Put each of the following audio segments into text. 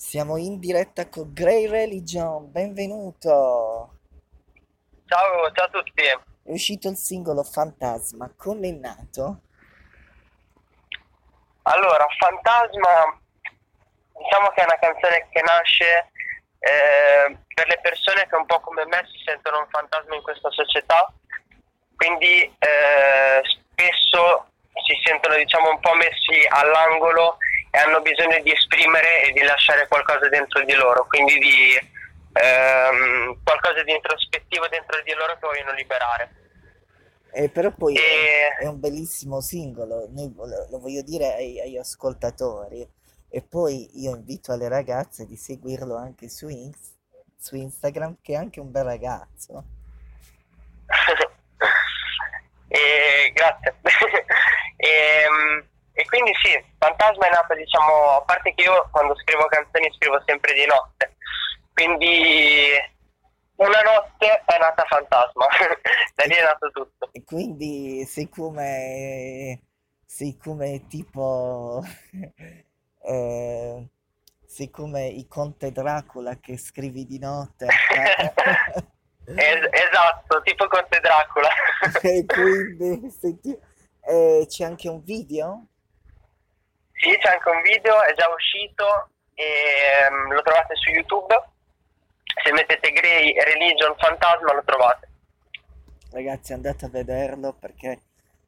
Siamo in diretta con Grey Religion, benvenuto! Ciao, ciao a tutti. È uscito il singolo Fantasma, come è nato? Allora, Fantasma, diciamo che è una canzone che nasce eh, per le persone che un po' come me si sentono un fantasma in questa società, quindi eh, spesso si sentono diciamo un po' messi all'angolo e hanno bisogno di esprimere e di lasciare qualcosa dentro di loro, quindi di ehm, qualcosa di introspettivo dentro di loro che vogliono liberare. Eh, però poi è, E è un bellissimo singolo, noi vo- lo voglio dire ai- agli ascoltatori. E poi io invito le ragazze di seguirlo anche su, Ins- su Instagram, che è anche un bel ragazzo. e, grazie. e, mm, e quindi sì, Fantasma è nato, diciamo, a parte che io quando scrivo canzoni scrivo sempre di notte, quindi una notte è nata Fantasma, da lì è nato tutto. e quindi sei come, sei come tipo, eh, sei come i Conte Dracula che scrivi di notte ca- Es- esatto, tipo Conte Dracula. E quindi senti, eh, c'è anche un video? Sì, c'è anche un video, è già uscito e mm, lo trovate su YouTube. Se mettete Grey Religion Fantasma lo trovate. Ragazzi, andate a vederlo perché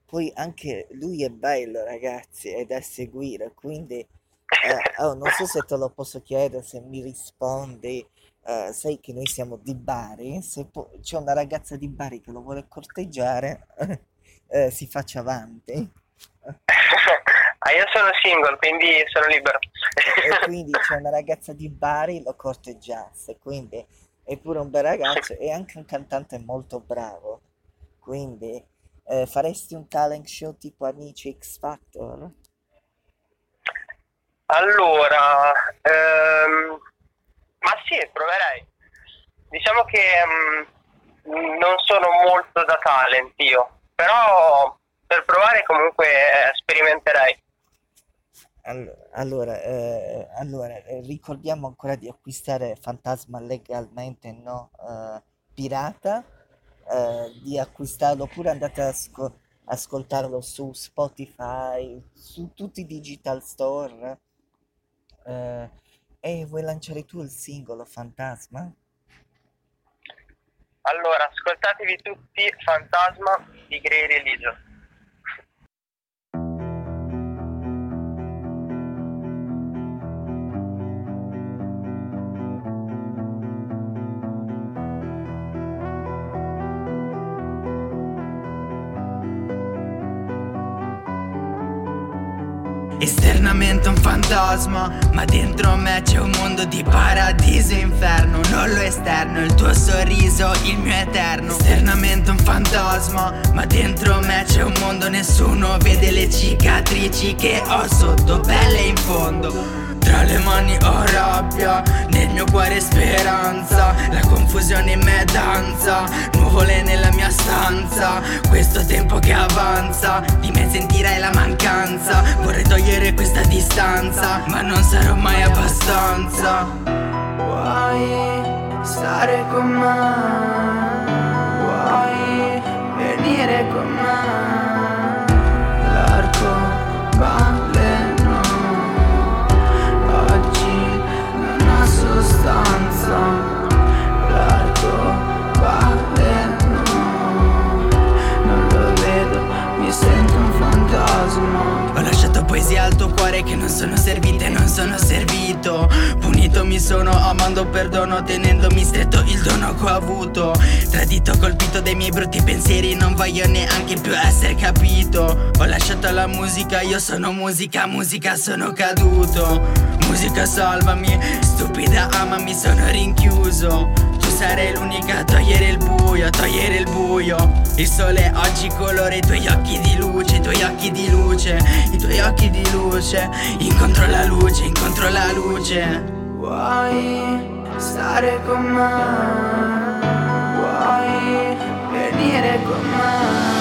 poi anche lui è bello, ragazzi, è da seguire. Quindi, eh, oh, non so se te lo posso chiedere, se mi rispondi. eh, sai che noi siamo di Bari, se po- c'è una ragazza di Bari che lo vuole corteggiare, eh, si faccia avanti. Ah, io sono single, quindi sono libero. E quindi c'è una ragazza di Bari, lo corteggiasse, quindi è pure un bel ragazzo e anche un cantante molto bravo. Quindi eh, faresti un talent show tipo Amici X Factor? Allora, ehm, ma sì, proverei. Diciamo che mm, non sono molto da talent io, però per provare comunque eh, sperimenterei. All- Allora, eh, allora, eh, ricordiamo ancora di acquistare Fantasma legalmente, no? Eh, pirata, eh, di acquistarlo oppure andate ad asco- ascoltarlo su Spotify, su tutti i digital store. Eh, e vuoi lanciare tu il singolo Fantasma? Allora, ascoltatevi tutti Fantasma di Grey Religion. Esternamente un fantasma, ma dentro me c'è un mondo di paradiso e inferno. Non lo esterno, il tuo sorriso, il mio eterno. Esternamente un fantasma, ma dentro me c'è un mondo, nessuno vede le cicatrici che ho sotto pelle in fondo. Tra le mani ho rabbia, nel mio cuore speranza La confusione in me danza, nuvole nella mia stanza Questo tempo che avanza, di me sentirai la mancanza Vorrei togliere questa distanza, ma non sarò mai abbastanza Vuoi stare con me? Vuoi venire con me? L'arcobaleno oggi non ha sostanza. Poesia al tuo cuore che non sono servite, non sono servito. Punito mi sono, amando perdono, tenendomi stretto il dono che ho avuto. Tradito, colpito dai miei brutti pensieri, non voglio neanche più essere capito. Ho lasciato la musica, io sono musica, musica sono caduto. Musica salvami, stupida amami, sono rinchiuso. Sarei l'unica a togliere il buio, a togliere il buio. Il sole oggi colora i tuoi occhi di luce, i tuoi occhi di luce, i tuoi occhi di luce. Incontro la luce, incontro la luce. Vuoi stare con me? Vuoi venire con me?